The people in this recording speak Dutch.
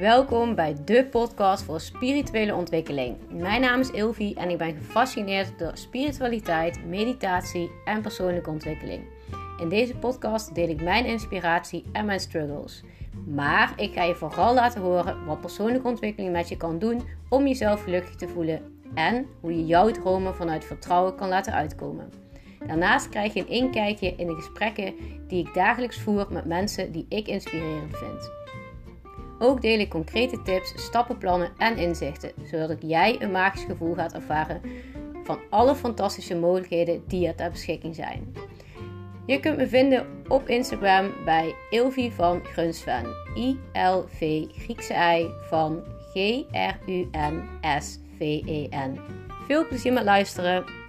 Welkom bij de podcast voor spirituele ontwikkeling. Mijn naam is Ilvi en ik ben gefascineerd door spiritualiteit, meditatie en persoonlijke ontwikkeling. In deze podcast deel ik mijn inspiratie en mijn struggles. Maar ik ga je vooral laten horen wat persoonlijke ontwikkeling met je kan doen om jezelf gelukkig te voelen en hoe je jouw dromen vanuit vertrouwen kan laten uitkomen. Daarnaast krijg je een inkijkje in de gesprekken die ik dagelijks voer met mensen die ik inspirerend vind. Ook deel ik concrete tips, stappenplannen en inzichten, zodat jij een magisch gevoel gaat ervaren van alle fantastische mogelijkheden die er ter beschikking zijn. Je kunt me vinden op Instagram bij Ilvi van Grunsven. I-L-V Griekse I van G-R-U-N-S-V-E-N. Veel plezier met luisteren!